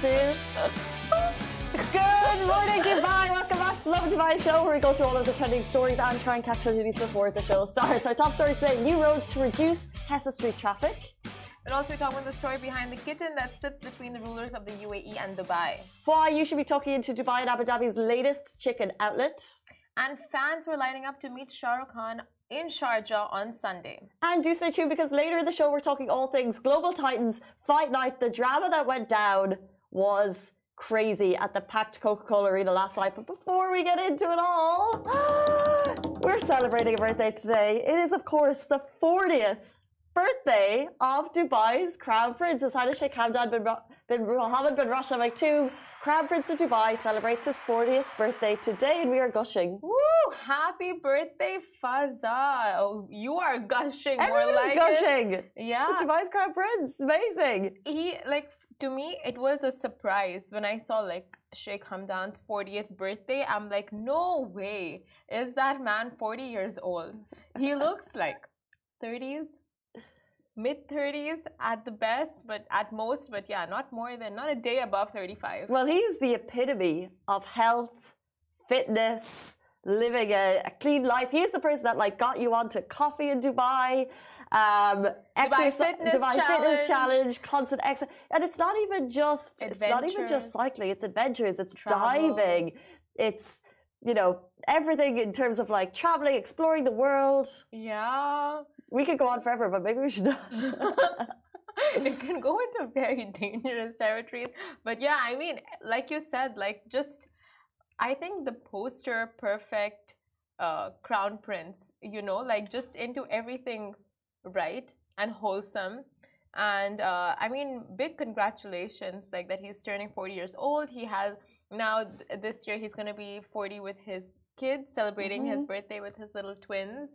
two. Good morning, Dubai. Welcome back to the Lovin Dubai show, where we go through all of the trending stories and try and catch our news before the show starts. Our top story today: new roads to reduce Hessa Street traffic. And also, talk about the story behind the kitten that sits between the rulers of the UAE and Dubai. Why you should be tucking into Dubai and Abu Dhabi's latest chicken outlet. And fans were lining up to meet Shah Rukh Khan in Sharjah on Sunday. And do stay tuned because later in the show we're talking all things Global Titans Fight Night. The drama that went down was crazy at the packed Coca-Cola Arena last night. But before we get into it all, we're celebrating a birthday today. It is, of course, the 40th birthday of Dubai's Crown Prince, Highness Sheikh Hamdan bin, bin Mohammed bin Rashid Maktoum. Crown Prince of Dubai celebrates his 40th birthday today, and we are gushing. Woo! Happy birthday, Fazza! Oh, you are gushing Everyone more like gushing. It. Yeah, Dubai's Crown Prince, amazing. He like to me, it was a surprise when I saw like Sheikh Hamdan's 40th birthday. I'm like, no way, is that man 40 years old? He looks like 30s mid 30s at the best, but at most, but yeah, not more than, not a day above 35. Well, he's the epitome of health, fitness, living a, a clean life. He's the person that like got you onto coffee in Dubai. Um, Dubai fitness Dubai challenge. fitness challenge, constant exercise, and it's not even just it's not even just cycling. It's adventures. It's Travel. diving. It's you know everything in terms of like traveling, exploring the world. Yeah. We could go on forever, but maybe we should not. it can go into very dangerous territories. But yeah, I mean, like you said, like just, I think the poster perfect uh, crown prince, you know, like just into everything right and wholesome. And uh, I mean, big congratulations, like that he's turning 40 years old. He has now th- this year he's going to be 40 with his kids, celebrating his birthday with his little twins.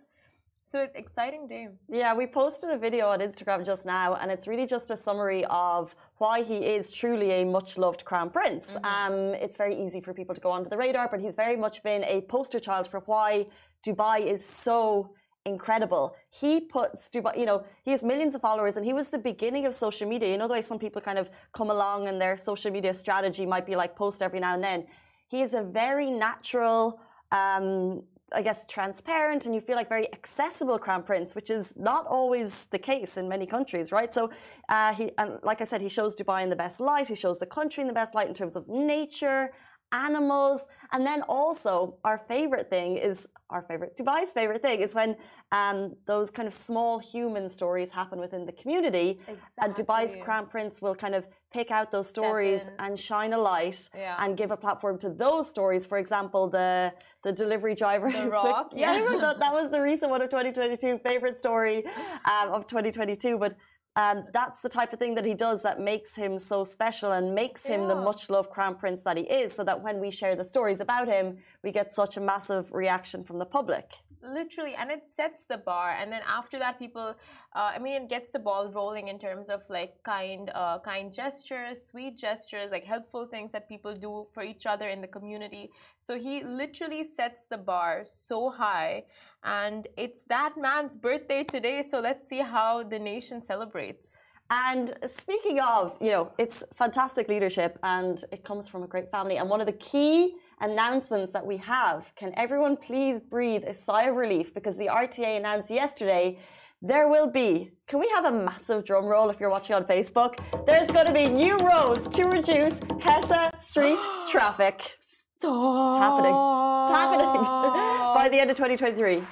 So it's exciting day. Yeah, we posted a video on Instagram just now, and it's really just a summary of why he is truly a much loved crown prince. Um, it's very easy for people to go onto the radar, but he's very much been a poster child for why Dubai is so incredible. He puts Dubai, you know, he has millions of followers, and he was the beginning of social media. You know, the way some people kind of come along and their social media strategy might be like post every now and then. He is a very natural, um, I guess, transparent, and you feel like very accessible crown prince, which is not always the case in many countries, right? So, uh, he, and like I said, he shows Dubai in the best light. He shows the country in the best light in terms of nature, animals, and then also our favorite thing is our favorite Dubai's favorite thing is when um, those kind of small human stories happen within the community, and Dubai's crown prince will kind of pick out those stories and shine a light Yeah. and give a platform to those stories. For example, the the delivery driver. The Rock, yeah, yeah. that, that was the recent one of 2022 favorite story um, of 2022. But um, that's the type of thing that he does that makes him so special and makes him the much loved crown prince that he is. So that when we share the stories about him, we get such a massive reaction from the public. Literally and it sets the bar. And then after that people uh, i mean it gets the ball rolling in terms of like kind uh, kind gestures sweet gestures like helpful things that people do for each other in the community. So he literally sets the bar so high. And it's that man's birthday today so let's see how the nation celebrates. And speaking of, you know, it's fantastic leadership and it comes from a great family. And one of the key announcements that we have can everyone please breathe a sigh of relief because the RTA announced yesterday there will be, can we have a massive drum roll if you're watching on Facebook? There's going to be new roads to reduce Hessa Street traffic. Stop. It's happening. It's happening by the end of 2023.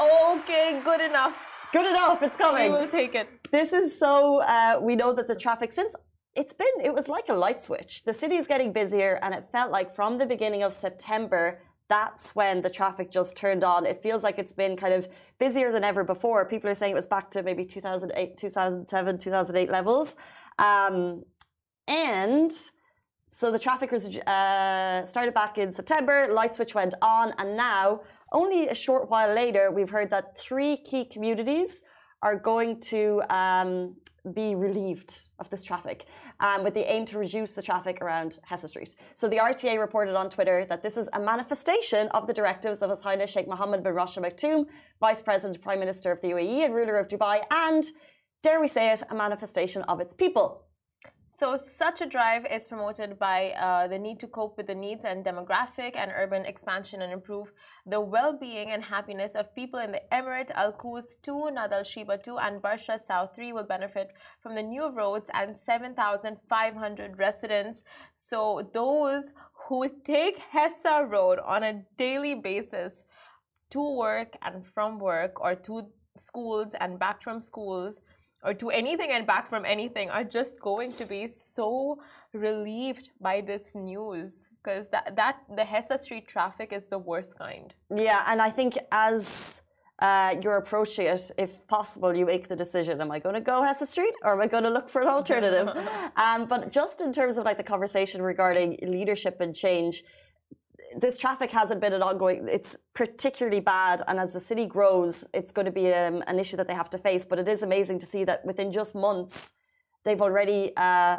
okay good enough Good enough, it's coming. we will take it This is so, uh, we know that the traffic, since it's been, it was like a light switch. The city is getting busier, and it felt like from the beginning of September, that's when the traffic just turned on. It feels like it's been kind of busier than ever before. People are saying it was back to maybe 2008, 2007, 2008 levels. Um, and so the traffic was uh, started back in September, light switch went on, and now, only a short while later, we've heard that three key communities are going to um, be relieved of this traffic um, with the aim to reduce the traffic around Hessa Street. So the RTA reported on Twitter that this is a manifestation of the directives of His Highness Sheikh Mohammed bin Rashid Al Maktoum, Vice President, Prime Minister of the UAE and ruler of Dubai, and, dare we say it, a manifestation of its people. So, such a drive is promoted by uh, the need to cope with the needs and demographic and urban expansion and improve the well being and happiness of people in the Emirate. Al Quoz 2, Nad Al Sheba 2, and Barsha South 3 will benefit from the new roads and 7,500 residents. So, those who take Hessa Road on a daily basis to work and from work or to schools and back from schools or to anything and back from anything are just going to be so relieved by this news because that, that the Hessa Street traffic is the worst kind. Yeah, and I think as uh, you're approaching it, if possible, you make the decision: Am I going to go Hessa Street, or am I going to look for an alternative? um, but just in terms of like the conversation regarding leadership and change, this traffic hasn't been an ongoing. It's particularly bad, and as the city grows, it's going to be um, an issue that they have to face. But it is amazing to see that within just months, they've already uh,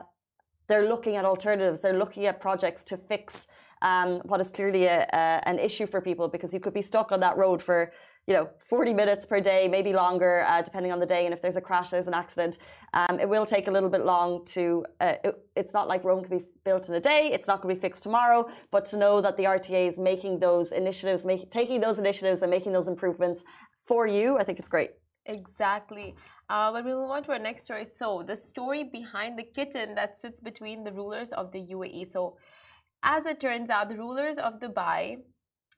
they're looking at alternatives. They're looking at projects to fix um, what is clearly a, a, an issue for people because you could be stuck on that road for you know 40 minutes per day maybe longer uh, depending on the day and if there's a crash there's an accident um, it will take a little bit long to uh, it, it's not like rome can be built in a day it's not going to be fixed tomorrow but to know that the rta is making those initiatives make, taking those initiatives and making those improvements for you i think it's great. Exactly. Uh, but we'll move on to our next story so the story behind the kitten that sits between the rulers of the uae so as it turns out the rulers of dubai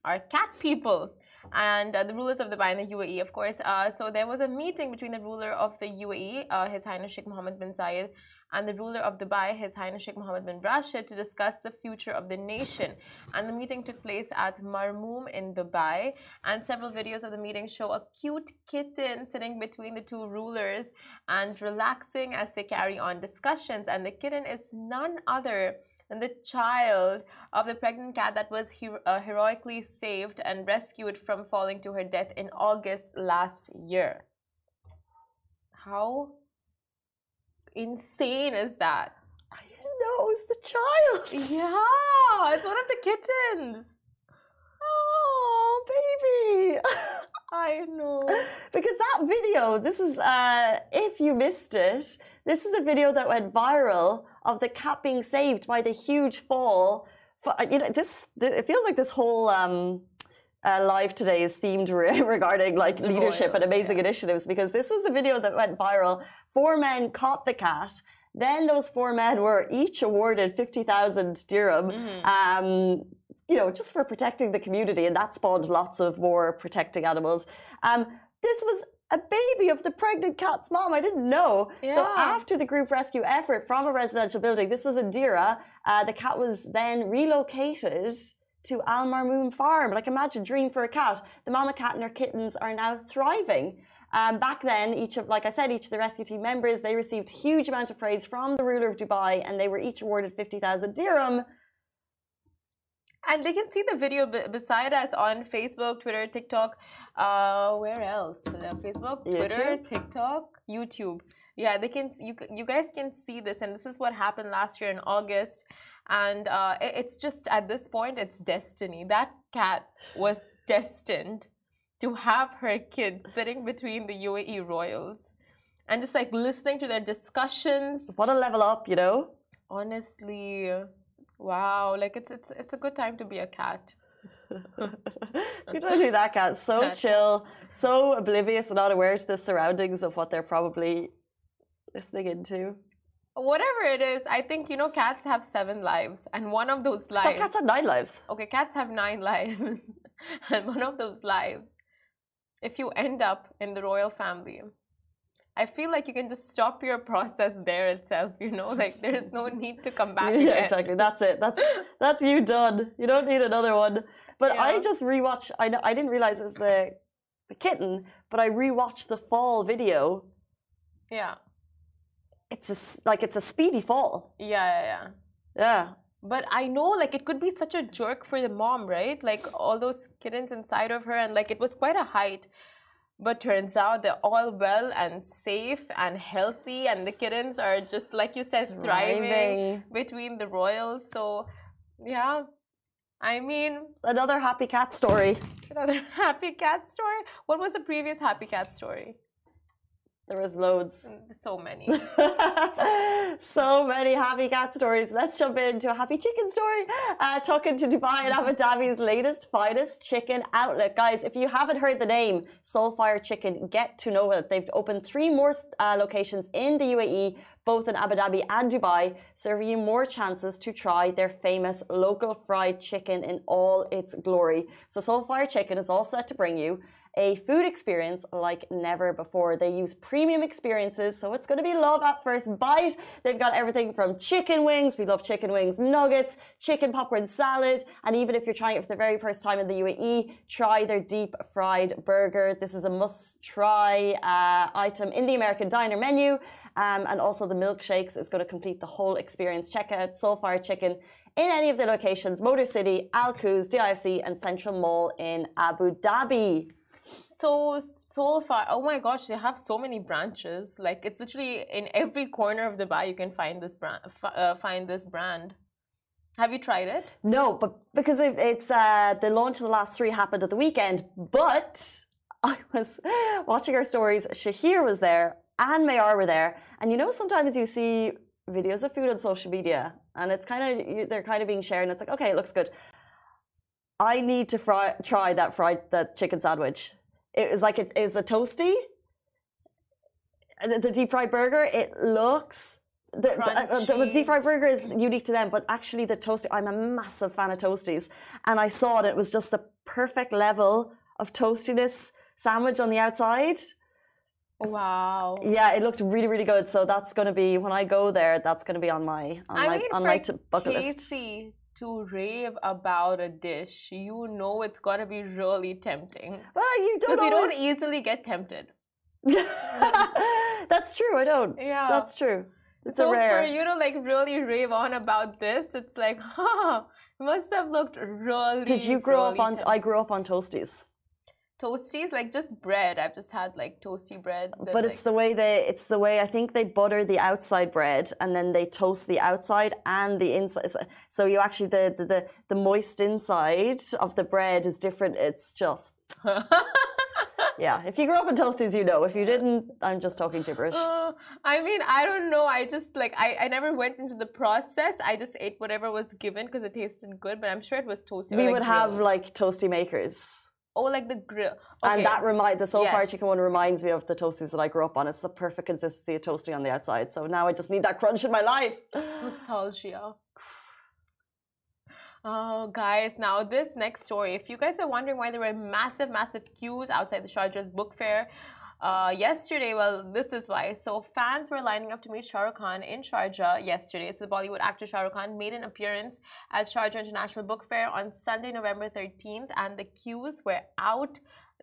are cat people and uh, the rulers of Dubai and the UAE, of course. Uh, so there was a meeting between the ruler of the UAE, uh, His Highness Sheikh Mohammed bin Zayed, and the ruler of Dubai, His Highness Sheikh Mohammed bin Rashid, to discuss the future of the nation. And the meeting took place at Marmoom in Dubai. And several videos of the meeting show a cute kitten sitting between the two rulers and relaxing as they carry on discussions. And the kitten is none other and the child of the pregnant cat that was hero uh, heroically saved and rescued from falling to her death in August last year. How insane is that? I didn't know it was the child. Yeah, it's one of the kittens. Oh, baby. I know. because that video, this is, uh, if you missed it, this is a video that went viral of the cat being saved by the huge fall. For, you know, this, it feels like this whole um, uh, live today is themed re regarding like leadership Royal, and amazing yeah. initiatives because this was a video that went viral. Four men caught the cat. Then those four men were each awarded 50,000 dirham. Mm. Um, you know, just for protecting the community, and that spawned lots of more protecting animals. Um, this was a baby of the pregnant cat's mom. I didn't know. Yeah. So after the group rescue effort from a residential building, this was in Deira, uh, the cat was then relocated to Al Marmoom Farm. Like imagine dream for a cat. The mama cat and her kittens are now thriving. Um, back then, each of, like I said, each of the rescue team members, they received huge amount of praise from the ruler of Dubai, and they were each awarded 50,000 dirham and they can see the video beside us on Facebook, Twitter, TikTok. Uh, where else? Uh, Facebook, Twitter, TikTok, YouTube. Yeah, they can. You you guys can see this, and this is what happened last year in August. And uh, it, it's just at this point, it's destiny. That cat was destined to have her kid sitting between the UAE royals, and just like listening to their discussions. What a level up, you know. Honestly, Wow, like it's it's it's a good time to be a cat. good time to be that cat. So cat. chill, so oblivious and not aware to the surroundings of what they're probably listening into. Whatever it is, I think you know cats have seven lives, and one of those lives. cats have nine lives. Okay, cats have nine lives, and one of those lives, if you end up in the royal family, I feel like you can just stop your process there itself, you know, like there's no need to come back. Yeah, again. exactly. That's it. That's that's you done. You don't need another one. But yeah. I just rewatched I know I didn't realize it was the the kitten, but I rewatched the fall video. Yeah. It's a, like it's a speedy fall. Yeah, yeah, yeah. Yeah. But I know like it could be such a jerk for the mom, right? Like all those kittens inside of her and like it was quite a height but turns out they're all well and safe and healthy and the kittens are just like you said thriving, thriving. between the royals. So yeah i mean another happy cat story. another happy cat story? What was the previous happy cat story There was loads. So many. so many happy cat stories. Let's jump into a happy chicken story. Uh, talking to Dubai and Abu Dhabi's latest, finest chicken outlet. Guys, if you haven't heard the name Soulfire Chicken, get to know it. They've opened three more uh, locations in the UAE, both in Abu Dhabi and Dubai, serving you more chances to try their famous local fried chicken in all its glory. So, Soulfire Chicken is all set to bring you a food experience like never before. They use premium experiences, so it's going to be love at first bite. They've got everything from chicken wings, we love chicken wings, nuggets, chicken popcorn salad, and even if you're trying it for the very first time in the UAE, try their deep fried burger. This is a must try uh, item in the American diner menu. Um, and also the milkshakes is going to complete the whole experience. Check out Soulfire Chicken in any of the locations Motor City, Al Quoz, DIFC, and Central Mall in Abu Dhabi so so far. Oh my gosh, they have so many branches. Like it's literally in every corner of the bar you can find this brand. Uh, find this brand. Have you tried it? No, but because it's uh, the launch of the last three happened at the weekend. But I was watching our stories. Shahir was there, and Mayar were there, and you know sometimes you see videos of food on social media, and it's kind of they're kind of being shared, and it's like okay, it looks good. I need to fry, try that fried that chicken sandwich it was like it is a toasty. The, the deep fried burger, it looks the, the, uh, uh, the, deep fried burger is unique to them, but actually the toasty, I'm a massive fan of toasties. And I saw it, it was just the perfect level of toastiness sandwich on the outside. Wow. Yeah, it looked really, really good. So that's going to be, when I go there, that's going to be on my, on I my, mean, on my bucket list to rave about a dish, you know it's gotta be really tempting. Well, you don't. Because always... you don't easily get tempted. That's true. I don't. Yeah. That's true. It's so rare. for you to like really rave on about this, it's like, huh, must have looked really. Did you grow really up on? Tempting. I grew up on toasties toasties like just bread. I've just had like toasty breads but it's like... the way they it's the way i think they butter the outside bread and then they toast the outside and the inside. So you actually the the the, the moist inside of the bread is different. It's just yeah if you grew up in toasties you know. If you didn't i'm just talking gibberish. Uh, i mean i don't know. I just like I, I never went into the process. I just ate whatever was given because it tasted good but i'm sure it was toasty. We like would grilled. have like toasty makers Oh, like the grill. Okay. And that remind the soul yes. fire chicken one reminds me of the toasties that I grew up on. It's the perfect consistency of toasty on the outside. So now I just need that crunch in my life. Nostalgia. Oh, guys, now this next story. If you guys are wondering why there were massive, massive queues outside the Sharjah's book fair, uh, yesterday, well, this is why. So fans were lining up to meet Shah Rukh Khan in Sharjah yesterday. So the Bollywood actor Shah Rukh Khan made an appearance at Sharjah International Book Fair on Sunday, November 13th, and the queues were out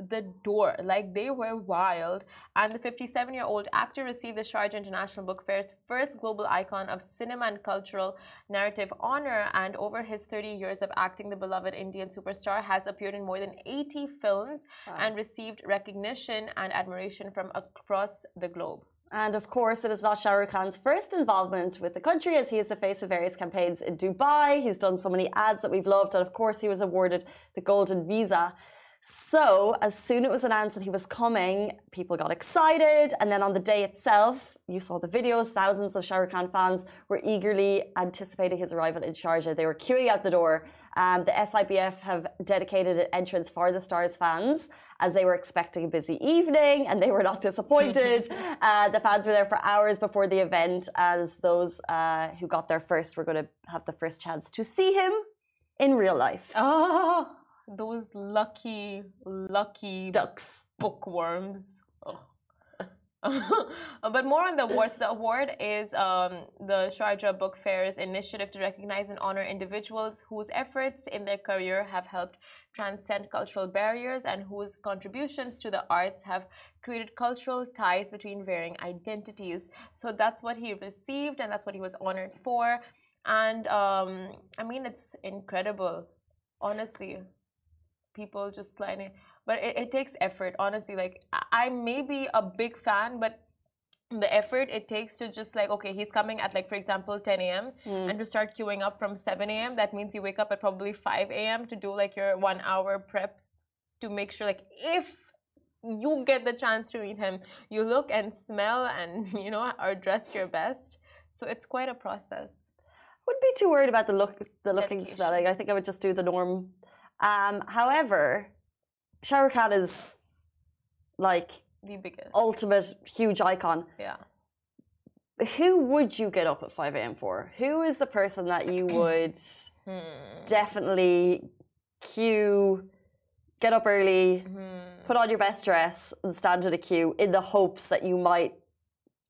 the door. Like they were wild. And the 57 year old actor received the Sharjah International Book Fair's first global icon of cinema and cultural narrative honor. And over his 30 years of acting, the beloved Indian superstar has appeared in more than 80 films wow. and received recognition and admiration from across the globe. And of course, it is not Shah Rukh Khan's first involvement with the country, as he is the face of various campaigns in Dubai. He's done so many ads that we've loved, and of course, he was awarded the Golden Visa. So, as soon as it was announced that he was coming, people got excited. And then on the day itself, you saw the videos, thousands of Shah Rukh Khan fans were eagerly anticipating his arrival in Sharjah. They were queuing out the door. Um, the SIBF have dedicated an entrance for the Stars fans as they were expecting a busy evening and they were not disappointed. uh, the fans were there for hours before the event as those uh, who got there first were going to have the first chance to see him in real life. Oh those lucky, lucky ducks, bookworms. Oh. but more on the awards. The award is um, the Sharjah Book Fair's initiative to recognize and honor individuals whose efforts in their career have helped transcend cultural barriers and whose contributions to the arts have created cultural ties between varying identities. So that's what he received, and that's what he was honored for. And um, I mean, it's incredible, honestly people just like but it, it takes effort honestly like I, may be a big fan but the effort it takes to just like okay he's coming at like for example 10 a.m mm. and to start queuing up from 7 a.m that means you wake up at probably 5 a.m to do like your one hour preps to make sure like if you get the chance to meet him. You look and smell and you know are dressed your best. So it's quite a process. Wouldn't be too worried about the look, the looking Dedication. styling. I think I would just do the norm. Um, however, Shah Rukh Khan is like The biggest. ultimate huge icon. Yeah. Who would you get up at 5 a.m. for? Who is the person that you would Hmm. definitely queue, get up early, Hmm. put on your best dress, and stand in a queue in the hopes that you might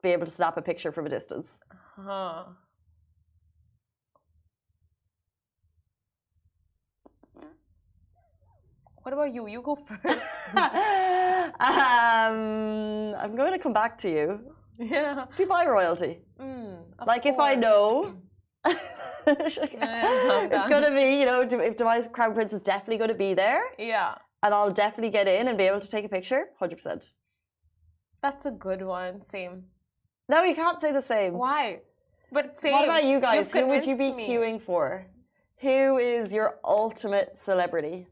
be able to snap a picture from a distance? Huh. What about you? You go first. um, I'm going to come back to you. yeah. Dubai royalty. Mm, like if I course. know. it's going to be, you know, if Dubai's crown prince is definitely going to be there, Yeah. and I'll definitely get in and be able to take a picture, hundred percent. That's a good one. Same. No, you can't say the same. Why? But same. What about you guys? Who would you be me. queuing for? Who is your ultimate celebrity?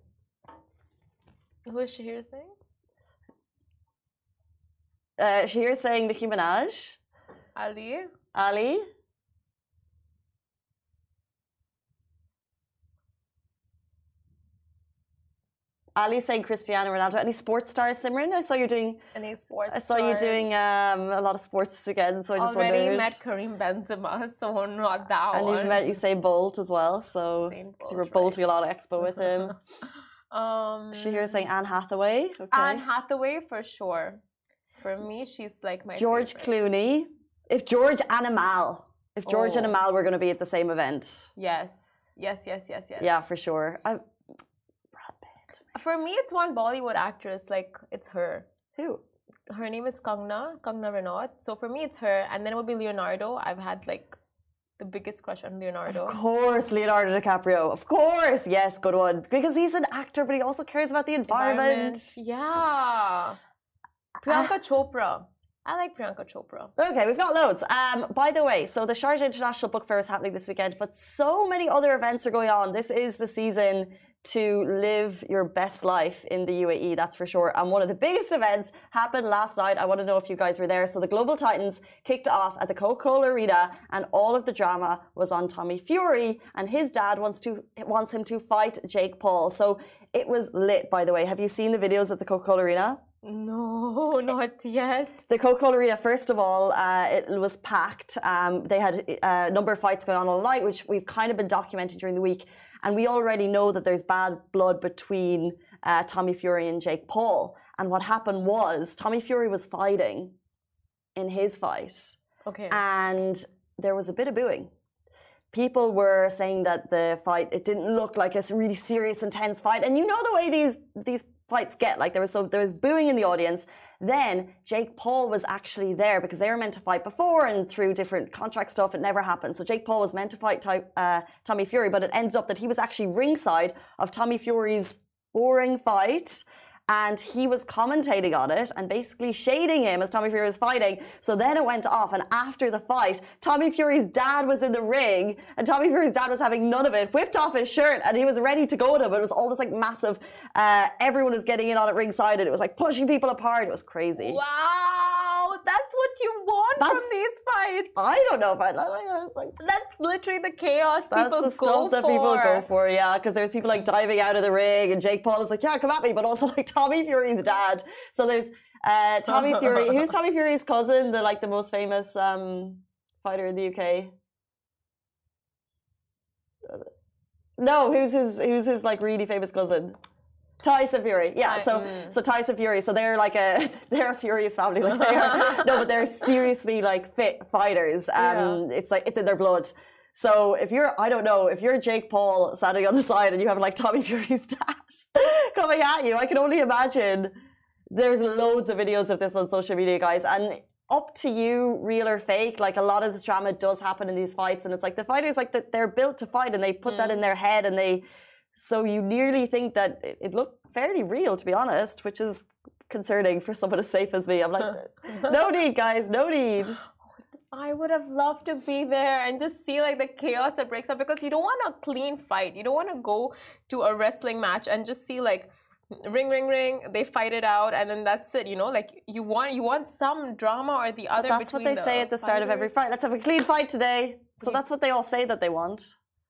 Who is Shahir saying? Uh, Shahir's saying Nicki Minaj, Ali. Ali. Ali saying Cristiano Ronaldo. Any sports stars, Simran? I saw you doing. Any sports? I saw you doing um, a lot of sports again, so I just Already wondered. met Karim Benzema, so not that and one. And you've met Usain Bolt as well, so you were Bolt, bolting a lot of expo with him. um, Shahir's saying Anne Hathaway. Okay. Anne Hathaway for sure. For me, she's like my George favorite. Clooney. If George and Amal, if George and Oh. Amal were going to be at the same event, Yes, yes, yes, yes, yes. yeah, for sure. I. For me, it's one Bollywood actress. Like it's her. Who? Her name is Kangana, Kangana Ranaut. So for me, it's her, and then it would be Leonardo. I've had like the biggest crush on Leonardo. Of course, Leonardo DiCaprio. Of course, yes, good one. Because he's an actor, but he also cares about the environment. Yeah. Priyanka Chopra. I like Priyanka Chopra. Okay, we've got loads. Um, by the way, so the Sharjah International Book Fair is happening this weekend, but so many other events are going on. This is the season to live your best life in the UAE, that's for sure. And one of the biggest events happened last night. I want to know if you guys were there. So the Global Titans kicked off at the Coca-Cola Arena, and all of the drama was on Tommy Fury, and his dad wants to wants him to fight Jake Paul. So it was lit, by the way. Have you seen the videos at the Coca-Cola Arena? No, not yet. The Coca-Cola Arena, first of all, uh, it was packed. Um, they had a number of fights going on all night, which we've kind of been documenting during the week. And we already know that there's bad blood between uh, Tommy Fury and Jake Paul. And what happened was Tommy Fury was fighting in his fight, Okay. and there was a bit of booing. People were saying that the fight it didn't look like a really serious, intense fight, and you know the way these these fights get. Like there was so there was booing in the audience. Then Jake Paul was actually there because they were meant to fight before, and through different contract stuff, it never happened. So Jake Paul was meant to fight uh, Tommy Fury, but it ended up that he was actually ringside of Tommy Fury's boring fight. And he was commentating on it and basically shading him as Tommy Fury was fighting. So then it went off. And after the fight, Tommy Fury's dad was in the ring, and Tommy Fury's dad was having none of it, whipped off his shirt, and he was ready to go to him. It was all this like massive, uh, everyone was getting in on it ringside, and it was like pushing people apart. It was crazy. Wow, that's what you want from these fights. I don't know if I like That's literally the chaos that's people the go stuff that people go for, yeah. Because there's people like diving out of the ring, and Jake Paul is like, "Yeah, come at me," but also like Tommy Fury's dad. So there's uh, Tommy Fury. Who's Tommy Fury's cousin? The like the most famous um, fighter in the UK. No, who's his? Who's his like really famous cousin? Tyson Fury. Yeah. Ty- So mm. so Tyson Fury. So they're like a they're a furious family. Like they are. no, but they're seriously like fit fighters. Um, it's like it's in their blood. So if you're, I don't know, if you're Jake Paul standing on the side and you have like Tommy Fury's dad coming at you, I can only imagine. There's loads of videos of this on social media, guys, and up to you, real or fake. Like a lot of this drama does happen in these fights, and it's like the fighters, like that, they're built to fight, and they put that in their head, and they. So you nearly think that it, it looked fairly real, to be honest, which is concerning for someone as safe as me. I'm like, no need, guys, no need. I would have loved to be there and just see like the chaos that breaks up because you don't want a clean fight. You don't want to go to a wrestling match and just see like ring ring ring they fight it out and then that's it you know like you want you want some drama or the other that's what they the say at the start of every fight let's have a clean fight today so that's what they all say that they want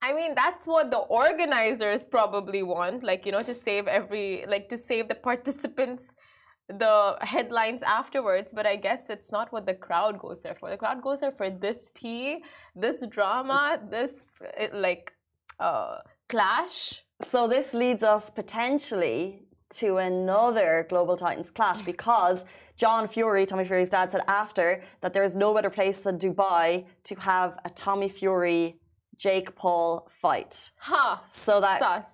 I mean, that's what the organizers probably want, like, you know, to save every, like, to save the participants the headlines afterwards. But I guess it's not what the crowd goes there for. The crowd goes there for this tea, this drama, this, like, uh, clash. So this leads us potentially to another Global Titans clash because John Fury, Tommy Fury's dad, said after that there is no better place than Dubai to have a Tommy Fury Jake Paul fight. Huh. So that. Sus.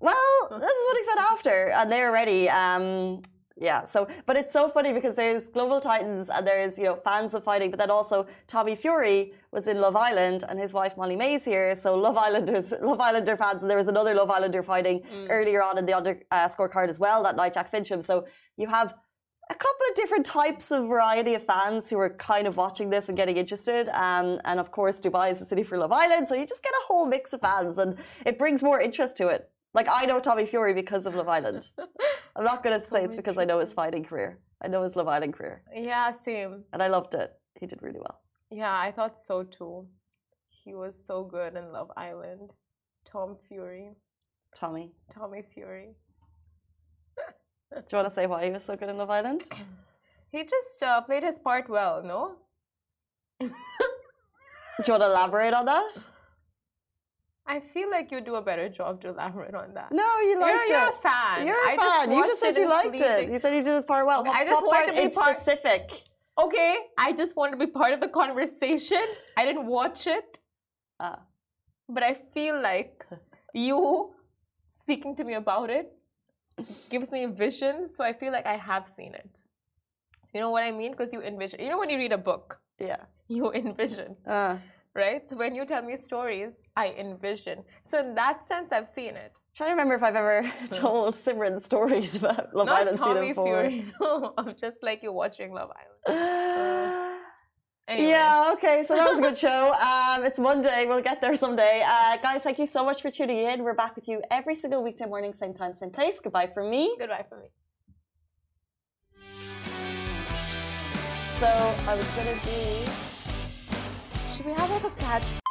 Well, this is what he said after, and they're ready. Um, yeah. So, but it's so funny because there's Global Titans and there's you know fans of fighting, but then also Tommy Fury was in Love Island and his wife Molly-Mae Hague. So Love Islanders, Love Islander fans, and there was another Love Islander fighting mm. earlier on in the under uh, scorecard as well that night, Jack Fincham. So you have a couple of different types of variety of fans who are kind of watching this and getting interested. Um, and of course, Dubai is the city for Love Island, so you just get a whole mix of fans, and it brings more interest to it. Like I know Tommy Fury because of Love Island. I'm not going to say it's because I know his fighting career. I know his Love Island career. Yeah, same. And I loved it. He did really well. Yeah, I thought so too. He was so good in Love Island. Tom Fury. Tommy. Tommy Fury. Do you want to say why he was so good in Love Island? He just uh, played his part well, no? Do you want to elaborate on that? I feel like you do a better job to elaborate on that. No, you liked you're, it. You're a fan. You're a I fan. you just said you liked it. You said you did his part well. I just wanted to be part specific. Okay, I just wanted to be part of the conversation. I didn't watch it. Ah. But I feel like you speaking to me about it gives me visions. So I feel like I have seen it. You know what I mean? Because you envision. You know when you read a book. Yeah. You envision. Uh. Right. So when you tell me stories, I envision. So in that sense, I've seen it. I'm trying to remember if I've ever told Simran stories about Love Not Island Tommy season four. Fury. No, I'm just like you're watching Love Island. Anyway. Yeah, okay, so that was a good show. Um, it's Monday, we'll get there someday. Uh, guys, thank you so much for tuning in. We're back with you every single weekday morning, same time, same place. Goodbye from me. Goodbye from me. So I was gonna do. Should we have like a catch?